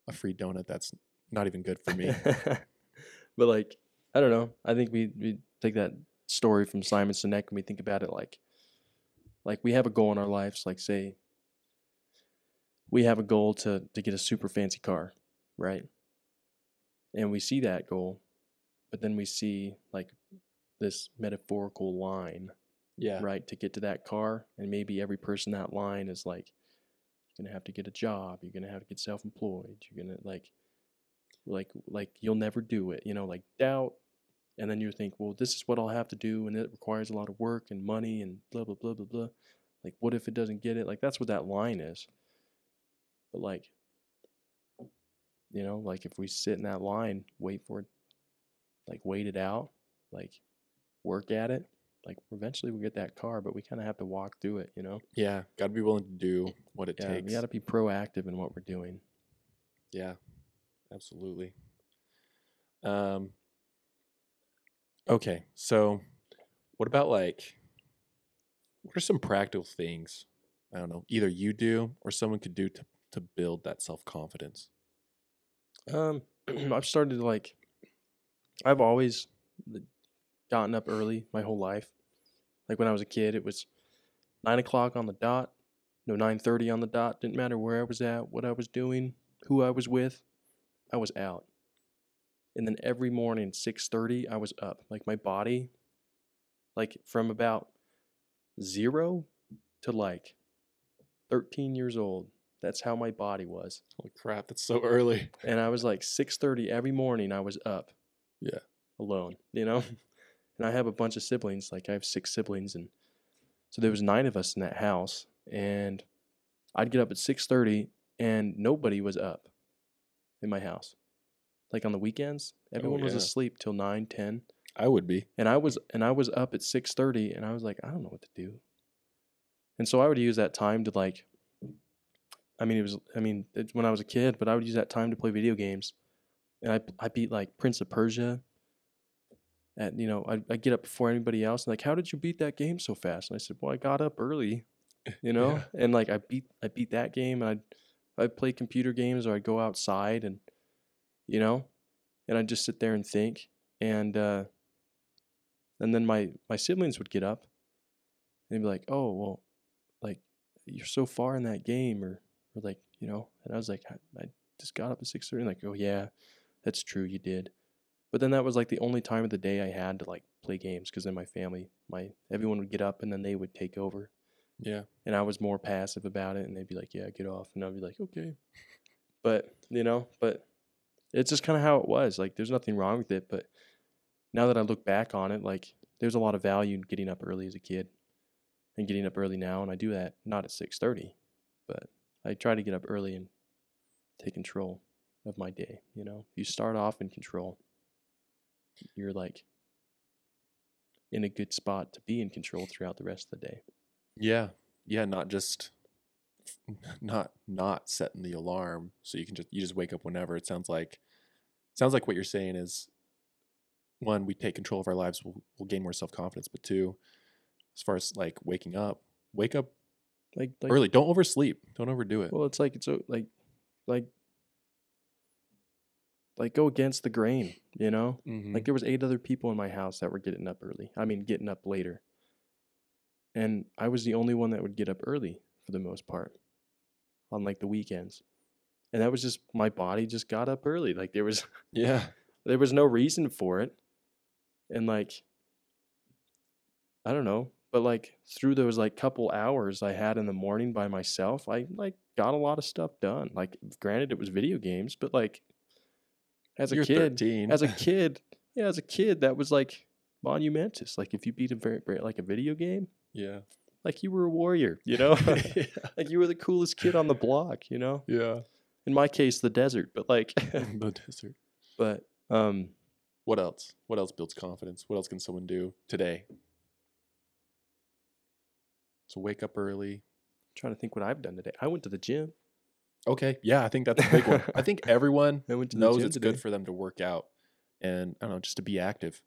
a free donut that's not even good for me.
but like, I don't know. I think we we take that story from Simon Sinek and we think about it like, like we have a goal in our lives. Like, say, we have a goal to to get a super fancy car, right? And we see that goal, but then we see like this metaphorical line
yeah.
right to get to that car and maybe every person that line is like you're gonna have to get a job you're gonna have to get self-employed you're gonna like like like you'll never do it you know like doubt and then you think well this is what i'll have to do and it requires a lot of work and money and blah blah blah blah blah. Like what if it doesn't get it? Like that's what that line is. But like you know like if we sit in that line wait for it like wait it out like work at it like eventually we'll get that car but we kind of have to walk through it you know
Yeah. Gotta be willing to do what it
yeah
takes.
we got to be proactive in what we're doing
Yeah, absolutely. Um, okay, so what about like, what are some practical things? I don't know, either you do or someone could do to to build that self confidence.
um i've started to like i've always gotten up early my whole life like when i was a kid it was nine o'clock on the dot no 9.30 on the dot didn't matter where i was at what i was doing who i was with i was out and then every morning 6.30 i was up like my body like from about zero to like 13 years old that's how my body was
Holy crap, that's so early.
and I was like 6:30 every morning I was up.
Yeah.
Alone, you know? and I have a bunch of siblings, like I have 6 siblings and so there was mm-hmm. 9 of us in that house and I'd get up at 6:30 and nobody was up in my house. Like on the weekends, oh, everyone was
yeah.
asleep till 9, 10
I would be.
and I was and I was up at 6:30 and I was like I don't know what to do. And so I would use that time to like I mean it was I mean it's when I was a kid, but I would use that time to play video games. And I I beat like Prince of Persia. And you know, I I get up before anybody else and like how did you beat that game so fast? And I said, "Well, I got up early." You know?
Yeah.
And like I beat I beat that game and I'd I'd play computer games or I'd go outside and you know, and I'd just sit there and think and uh And then my my siblings would get up and they'd be like, "Oh, well, like you're so far in that game," or or like you know. And I was like, I, I just got up at six thirty. Like, oh yeah, that's true, you did. But then that was like the only time of the day I had to like play games because then my family, my everyone would get up and then they would take over,
Yeah.
and I was more passive about it, and they'd be like, "Yeah, get off," and I'd be like, "Okay," but you know, but it's just kind of how it was. Like, there's nothing wrong with it, but now that I look back on it, like, there's a lot of value in getting up early as a kid, and getting up early now, and I do that not at six thirty, but I try to get up early and take control of my day. You know, you start off in control, you're like in a good spot to be in control throughout the rest of the day.
Yeah. Yeah. Not just not not setting the alarm so you can just you just wake up whenever. It sounds like sounds like what you're saying is one, we take control of our lives, we'll, we'll gain more self confidence. But two, as far as like waking up, wake up
Like, like
early. Don't oversleep. Don't overdo it.
Well, it's like it's o- like like like go against the grain, you know?
Mhm.
Like there was eight other people in my house that were getting up early. I mean, getting up later. And I was the only one that would get up early for the most part on like the weekends. And that was just my body just got up early. Like there was
yeah.
there was no reason for it. And like I don't know, but like through those like couple hours I had in the morning by myself, I like got a lot of stuff done. Like granted it was video games, but like as a
You're
kid,
13.
as a kid, yeah, as a kid that was like monumentous. Like if you beat a very, very like a video game,
yeah.
like you were a warrior, you know?
yeah.
like you were the coolest kid on the block, you know?
Yeah.
In my case, the desert, but like
the desert.
but um
What else? What else builds confidence? What else can someone do today? So wake up early.
trying to think what I've done today. I went to the gym.
Okay. Yeah, I think that's a big one. I think everyone
I went to the
knows it's
today.
good for them to work out and I don't know, just to be active.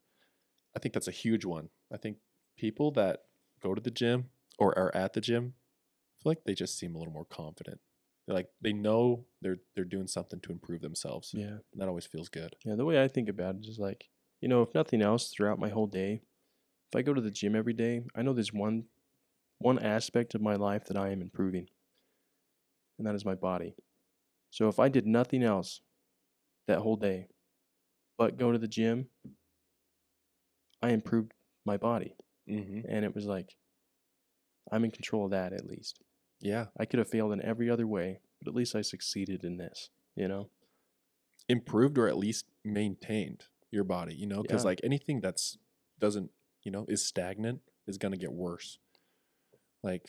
I think that's a huge one. I think people that go to the gym or are at the gym, I feel like they just seem a little more confident. They're like they know they're they're doing something to improve themselves.
Yeah.
And that always feels good.
Yeah, the way I think about it is like, you know, if nothing else throughout my whole day, if I go to the gym every day, I know there's one one aspect of my life that I am improving. And that is my body. So if I did nothing else that whole day but go to the gym, I improved my body.
Mm-hmm.
And it was like I'm in control of that at least.
Yeah.
I could have failed in every other way, but at least I succeeded in this, you know?
improved or at least maintained your body, you know, because
Yeah.
like anything that's doesn't, you know, is stagnant is going to get worse. Like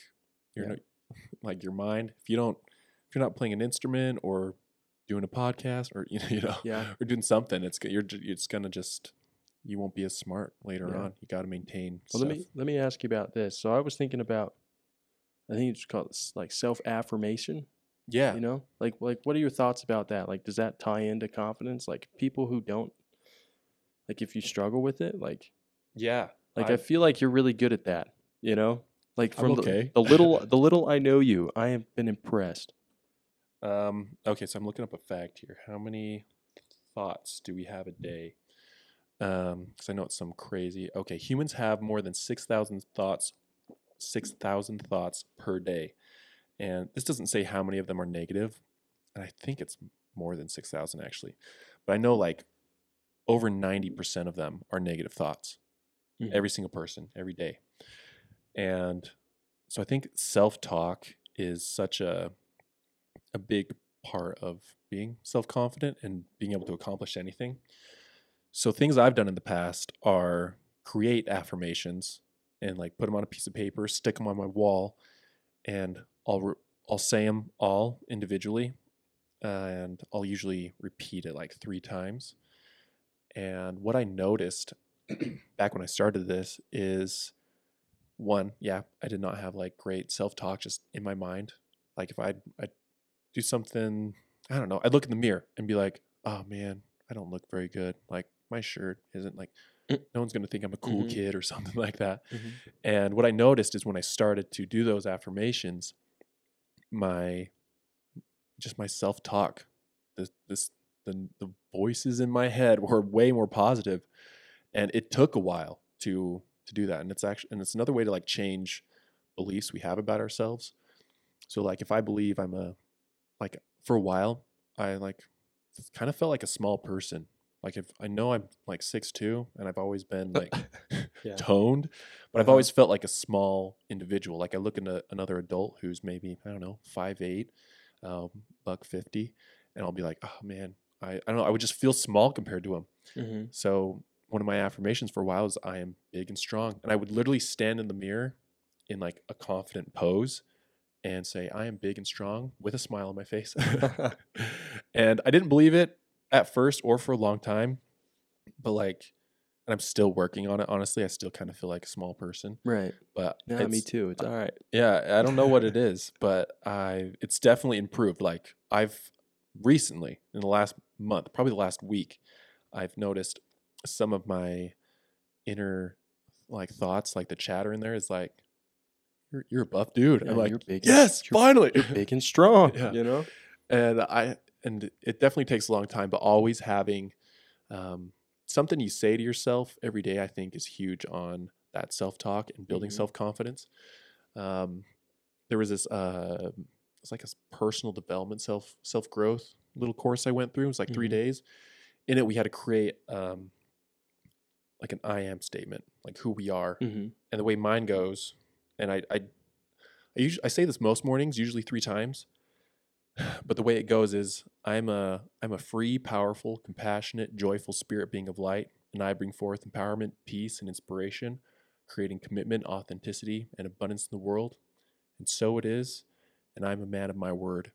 you're
Yeah.
not, like your mind, if you don't, if you're not playing an instrument or doing a podcast or, you know, you know,
Yeah.
or doing something, it's, you're, it's going to just, you won't be as smart later
Yeah.
on. You got to maintain.
Well, let me let me ask you about this. So I was thinking about, I think it's called like self affirmation.
yeah.
You know, like like what are your thoughts about that? Like, does that tie into confidence? Like people who don't, like if you struggle with it, like
Yeah.
like I,
I-
feel like you're really good at that. You know, like from the, the little the little I know you, I have been impressed.
Um, okay, so I'm looking up a fact here. How many thoughts do we have a day? Um, because I know it's some crazy. Okay, humans have more than six thousand thoughts, six thousand thoughts per day, and this doesn't say how many of them are negative, and I think it's more than six thousand actually, but I know like over ninety percent of them are negative thoughts.
Mhm.
Every single person, every day, and so I think self talk is such a a big part of being self confident and being able to accomplish anything. So things I've done in the past are create affirmations and like put them on a piece of paper, stick them on my wall, and I'll re- I'll say them all individually, uh, and I'll usually repeat it like three times. And what I noticed back when I started this is one, yeah, I did not have like great self talk just in my mind. Like if I I do something, I don't know, I'd look in the mirror and be like, oh man, I don't look very good. Like my shirt isn't like,
Mm.
no one's gonna think I'm a cool
Mhm.
kid or something like that.
Mhm.
And what I noticed is when I started to do those affirmations, my just my self talk, this this the the voices in my head were way more positive. positive, and it took a while to to do that and it's actually and it's another way to like change beliefs we have about ourselves so like if i believe i'm a like for a while i like kind of felt like a small person like if i know i'm like six two and i've always been like
Yeah.
toned but i've
Uh-huh.
always felt like a small individual like i look into another adult who's maybe i don't know five eight um, buck 50 and i'll be like oh man I, I don't know i would just feel small compared to him
hmm
so one of my affirmations for a while is I am big and strong. And I would literally stand in the mirror in like a confident pose and say, I am big and strong with a smile on my face. and I didn't believe it at first or for a long time. But like, and I'm still working on it. Honestly, I still kind of feel like a small person.
Right.
But
Yeah, me too. It's all right.
yeah, I don't know what it is, but I it's definitely improved. Like I've recently in the last month, probably the last week, I've noticed some of my inner like thoughts, like the chatter in there is like you're you're a buff dude.
Yeah,
I'm like
you're big.
yes,
you're,
finally.
you're big and strong.
Yeah.
You know.
and I and it definitely takes a long time, but always having um, something you say to yourself every day, I think, is huge on that self talk and building
Mhm.
self confidence. Um, there was this uh, it's like a personal development self self growth little course I went through. It was like three
Mhm.
days. In it, we had to create um, like an I am statement, like who we are,
hmm
and the way mine goes, and I I I, usually, I say this most mornings, usually three times. But the way it goes is I'm a I'm a free, powerful, compassionate, joyful spirit being of light, and I bring forth empowerment, peace, and inspiration, creating commitment, authenticity, and abundance in the world. And so it is, and I'm a man of my word.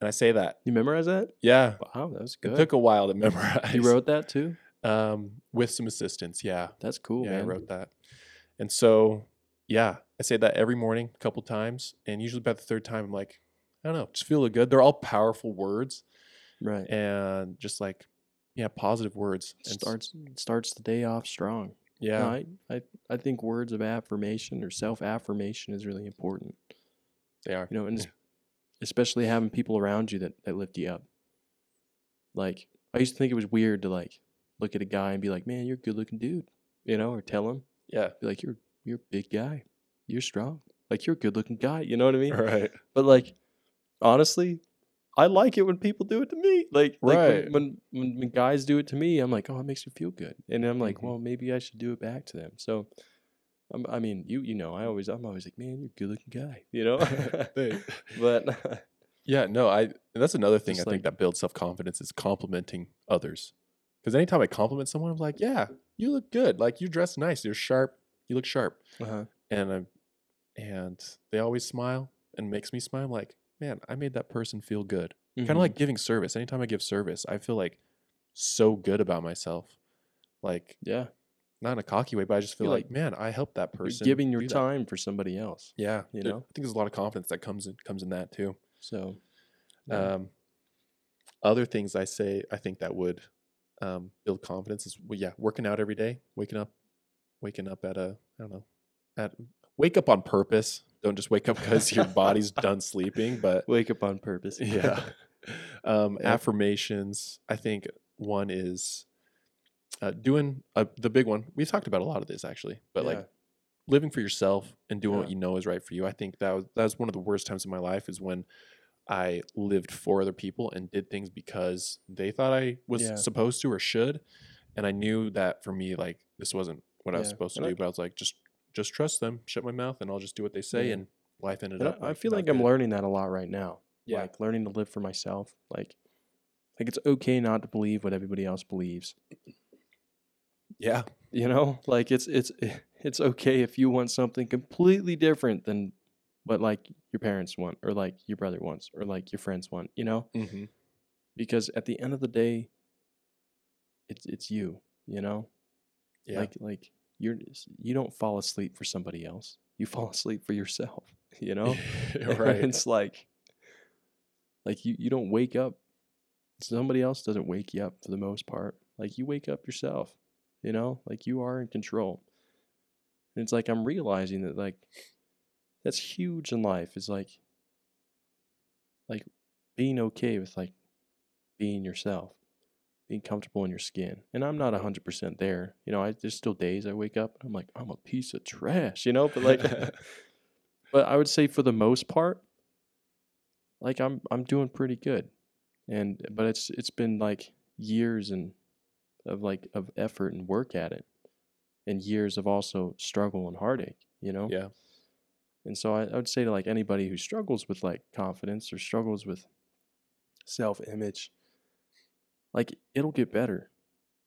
And I say that,
You memorize that?
yeah.
Wow, that was
It
good.
took a while to memorize.
you wrote that too?
um, with some assistance, yeah.
That's cool,
yeah,
man.
I wrote that. And so, yeah, I say that every morning, a couple times, and usually about the third time, I'm like, I don't know, just feel good. They're all powerful words,
Right.
and just like, yeah, positive words. And
starts starts the day off strong.
yeah,
No, I, I I think words of affirmation or self affirmation is really important.
they are.
You know, and
Yeah.
especially having people around you that, that lift you up. Like I used to think it was weird to like look at a guy and be like, "Man, you're a good looking dude," you know, or tell him,
Yeah,
be like, "You're you're a big guy, you're strong, like you're a good looking guy," you know what I mean?
right.
But like, honestly, I like it when people do it to me. Like, like when-
Right.
when, when guys do it to me, I'm like, oh, it makes me feel good, and I'm like,
Mhm.
well, maybe I should do it back to them. So, I'm, I mean, you you know, I always I'm always like, man, you're a good looking guy, you know. But
Yeah, no, I. And that's another thing I think
like-
that builds self confidence is complimenting others. Because anytime I compliment someone, I'm like, yeah, you look good. Like you dress nice. You're sharp. You look sharp.
uh-huh.
and I, and they always smile and makes me smile. I'm like, man, I made that person feel good. Kind
Mhm.
of like giving service. Anytime I give service, I feel like so good about myself. Like
yeah,
not in a cocky way, but I just feel
Feel
like,
like
man, I helped that
you're
person.
giving your
do that."
time for somebody else.
Yeah,
you know?
I think there's a lot of confidence that comes in comes in that too.
So, yeah.
Um, other things I say, I think that would um, build confidence is, well, yeah, working out every day, waking up, waking up at a, I don't know, at wake up on purpose. Don't just wake up because your body's done sleeping, but
wake up on purpose.
yeah. Um,
Yeah.
Affirmations. I think one is uh, doing uh, the big one. We've talked about a lot of this actually, but
Yeah.
like living for yourself and doing what you know is right for you. I think that was that was one of the worst times in my life is when I lived for other people and did things because they thought I was
Yeah.
supposed to or should, and I knew that for me, like this wasn't what I was supposed to
And I-
do. But I was like, just just trust them, shut my mouth, and I'll just do what they say.
Yeah.
And life ended
And
up.
I, I feel like I'm
good.
learning that a lot right now.
Yeah.
Like learning to live for myself. Like like it's okay not to believe what everybody else believes.
Yeah,
You know? Like it's it's it's okay if you want something completely different than what like your parents want or like your brother wants or like your friends want, you know?
mm-hmm.
Because at the end of the day it's it's you, you know?
Yeah,
Like like you're you don't fall asleep for somebody else. You fall asleep for yourself, you know?
right.
it's like like you, you don't wake up somebody else doesn't wake you up for the most part like you wake up yourself you know like you are in control and it's like i'm realizing that like that's huge in life is like like being okay with like being yourself being comfortable in your skin. And I'm not 100% there. You know, I there's still days I wake up and I'm like, I'm a piece of trash, you know, but like but I would say for the most part like I'm I'm doing pretty good. And mm-hmm. but it's it's been like years and of like of effort and work at it and years of also struggle and heartache, you know?
yeah.
And so I, I would say to like anybody who struggles with like confidence or struggles with self image, like it'll get better.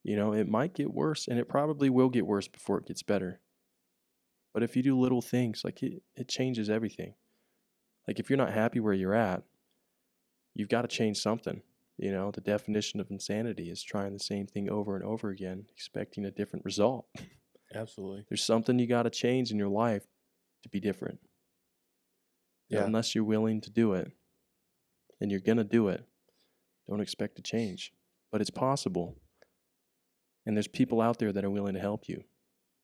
You know, it might get worse and it probably will get worse before it gets better. But if you do little things, like it, it changes everything. Like if you're not happy where you're at, you've got to change something. You know, the definition of insanity is trying the same thing over and over again, expecting a different result.
Absolutely.
There's something you got to change in your life to be different. And
Yeah.
Unless you're willing to do it and you're going to do it, don't expect to change. But it's possible. And there's people out there that are willing to help you.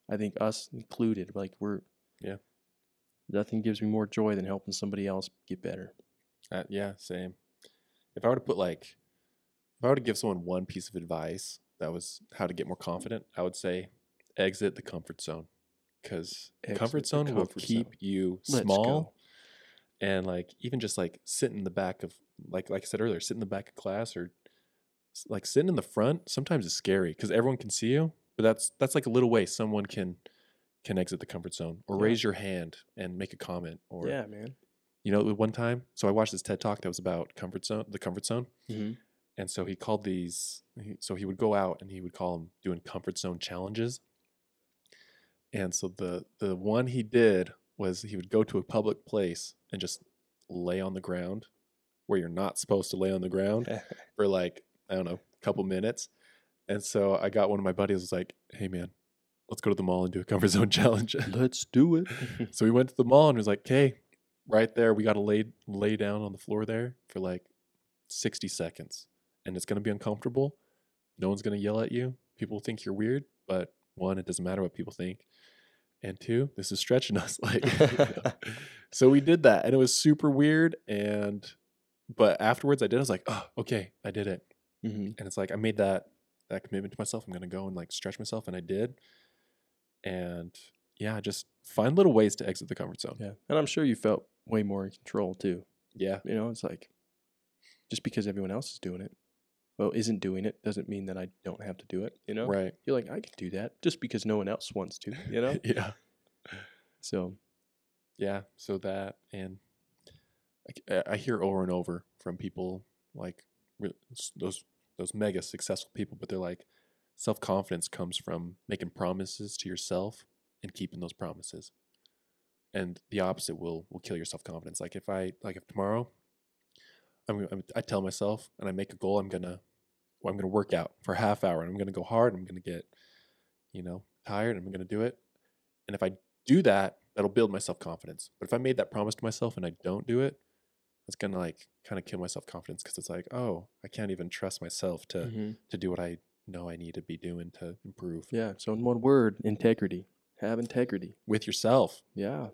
I think us included, like we're,
Yeah.
Nothing gives me more joy than helping somebody else get better.
Uh, yeah, same. If I were to put like, if I were to give someone one piece of advice that was how to get more confident, I would say exit the comfort zone because comfort zone will keep
zone.
you small and like even just like sit in the back of like like I said earlier, sit in the back of class or like sitting in the front. Sometimes is scary because everyone can see you, but that's that's like a little way someone can can exit the comfort zone or
Yeah.
raise your hand and make a comment or
yeah, man.
you know, one time, so I watched this TED talk that was about comfort zone, the comfort zone,
Mm-hmm.
and so he called these. So he would go out and he would call them doing comfort zone challenges. And so the the one he did was he would go to a public place and just lay on the ground where you're not supposed to lay on the ground for like I don't know, a couple minutes. And so I got one of my buddies was like, "Hey man, let's go to the mall and do a comfort zone challenge."
Let's do it.
So we went to the mall and it was like, okay, right there, we got to lay lay down on the floor there for like 60 seconds. And it's going to be uncomfortable. No one's going to yell at you. People think you're weird, but one, it doesn't matter what people think. And two, this is stretching us. Like, you know. so we did that and it was super weird. And, but afterwards I did, I was like, oh, okay, I did it.
Hmm
And it's like, I made that, that commitment to myself. I'm going to go and like stretch myself. And I did. And yeah, just find little ways to exit the comfort zone.
Yeah. And I'm sure you felt way more in control too.
Yeah.
You know, it's like just because everyone else is doing it, well, isn't doing it doesn't mean that I don't have to do it. You know,
Right.
you're like I can do that just because no one else wants to. You know,
yeah.
so
Yeah. So that, and I- I hear over and over from people like those those mega successful people, but they're like, self confidence comes from making promises to yourself and keeping those promises. And the opposite will will kill your self confidence. Like if I like if tomorrow, I'm, I'm I tell myself and I make a goal, I'm gonna well, I'm gonna work out for a half hour and I'm gonna go hard. I'm gonna get, you know, tired. and I'm gonna do it. And if I do that, that'll build my self confidence. But if I made that promise to myself and I don't do it, it's gonna like kind of kill my self confidence because it's like, oh, I can't even trust myself to
mhm.
to do what I know I need to be doing to improve
yeah. So in one word, integrity. Have integrity.
with yourself
Yeah.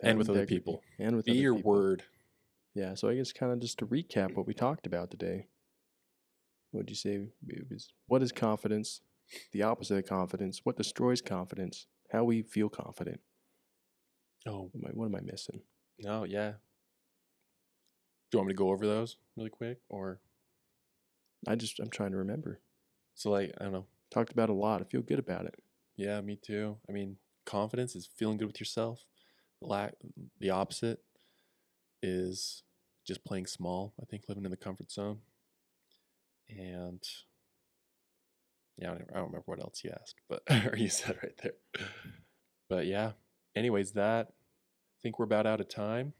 and
Have
with other people.
And with
Be your
people.
word.
Yeah. So I guess kind of just to recap what we talked about today. What'd you say? It was what is confidence? The opposite of confidence. What destroys confidence? How we feel confident.
Oh
What am I, what am I missing?
no, yeah. Do you want me to go over those really quick, or
I just I'm trying to remember.
so like I don't know.
Talked about a lot. I feel good about it.
Yeah, me too. I mean, confidence is feeling good with yourself. The lack, the opposite is just playing small. I think living in the comfort zone. And yeah, I don't, I don't remember what else you asked, but or you said right there. But yeah. Anyways, that I think we're about out of time.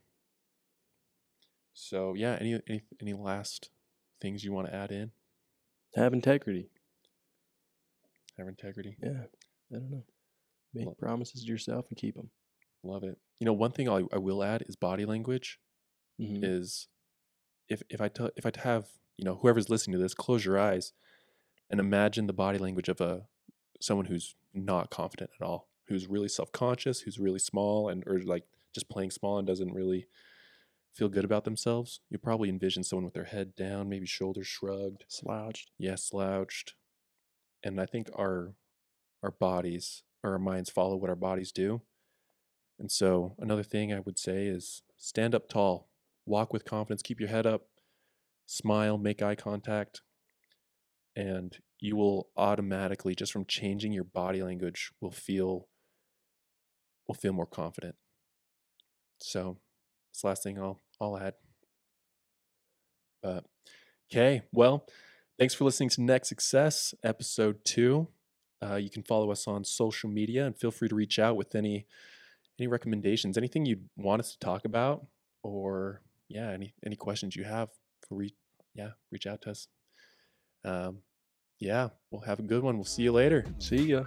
So yeah, any any any last things you want to add in?
Have integrity.
Have integrity.
Yeah. I don't know. Make
Well-
promises to yourself and keep them.
Love it. You know, one thing I, I will add is body language.
Mm-hmm.
is if if I tell if I have you know whoever's listening to this, close your eyes and imagine the body language of a someone who's not confident at all, who's really self conscious, who's really small and or like just playing small and doesn't really feel good about themselves, you'll probably envision someone with their head down, maybe shoulders shrugged,
Slouched.
yeah, slouched. And I think our our bodies or our minds follow what our bodies do. And so another thing I would say is stand up tall, walk with confidence, keep your head up, smile, make eye contact, and you will automatically just from changing your body language will feel will feel more confident. So this last thing I'll I'll add. But okay, well, thanks for listening to Next Success, episode two. Uh, you can follow us on social media and feel free to reach out with any any recommendations, anything you'd want us to talk about, or yeah, any any questions you have. Re- yeah, reach out to us. Um, yeah, we'll have a good one. We'll see you later.
See ya.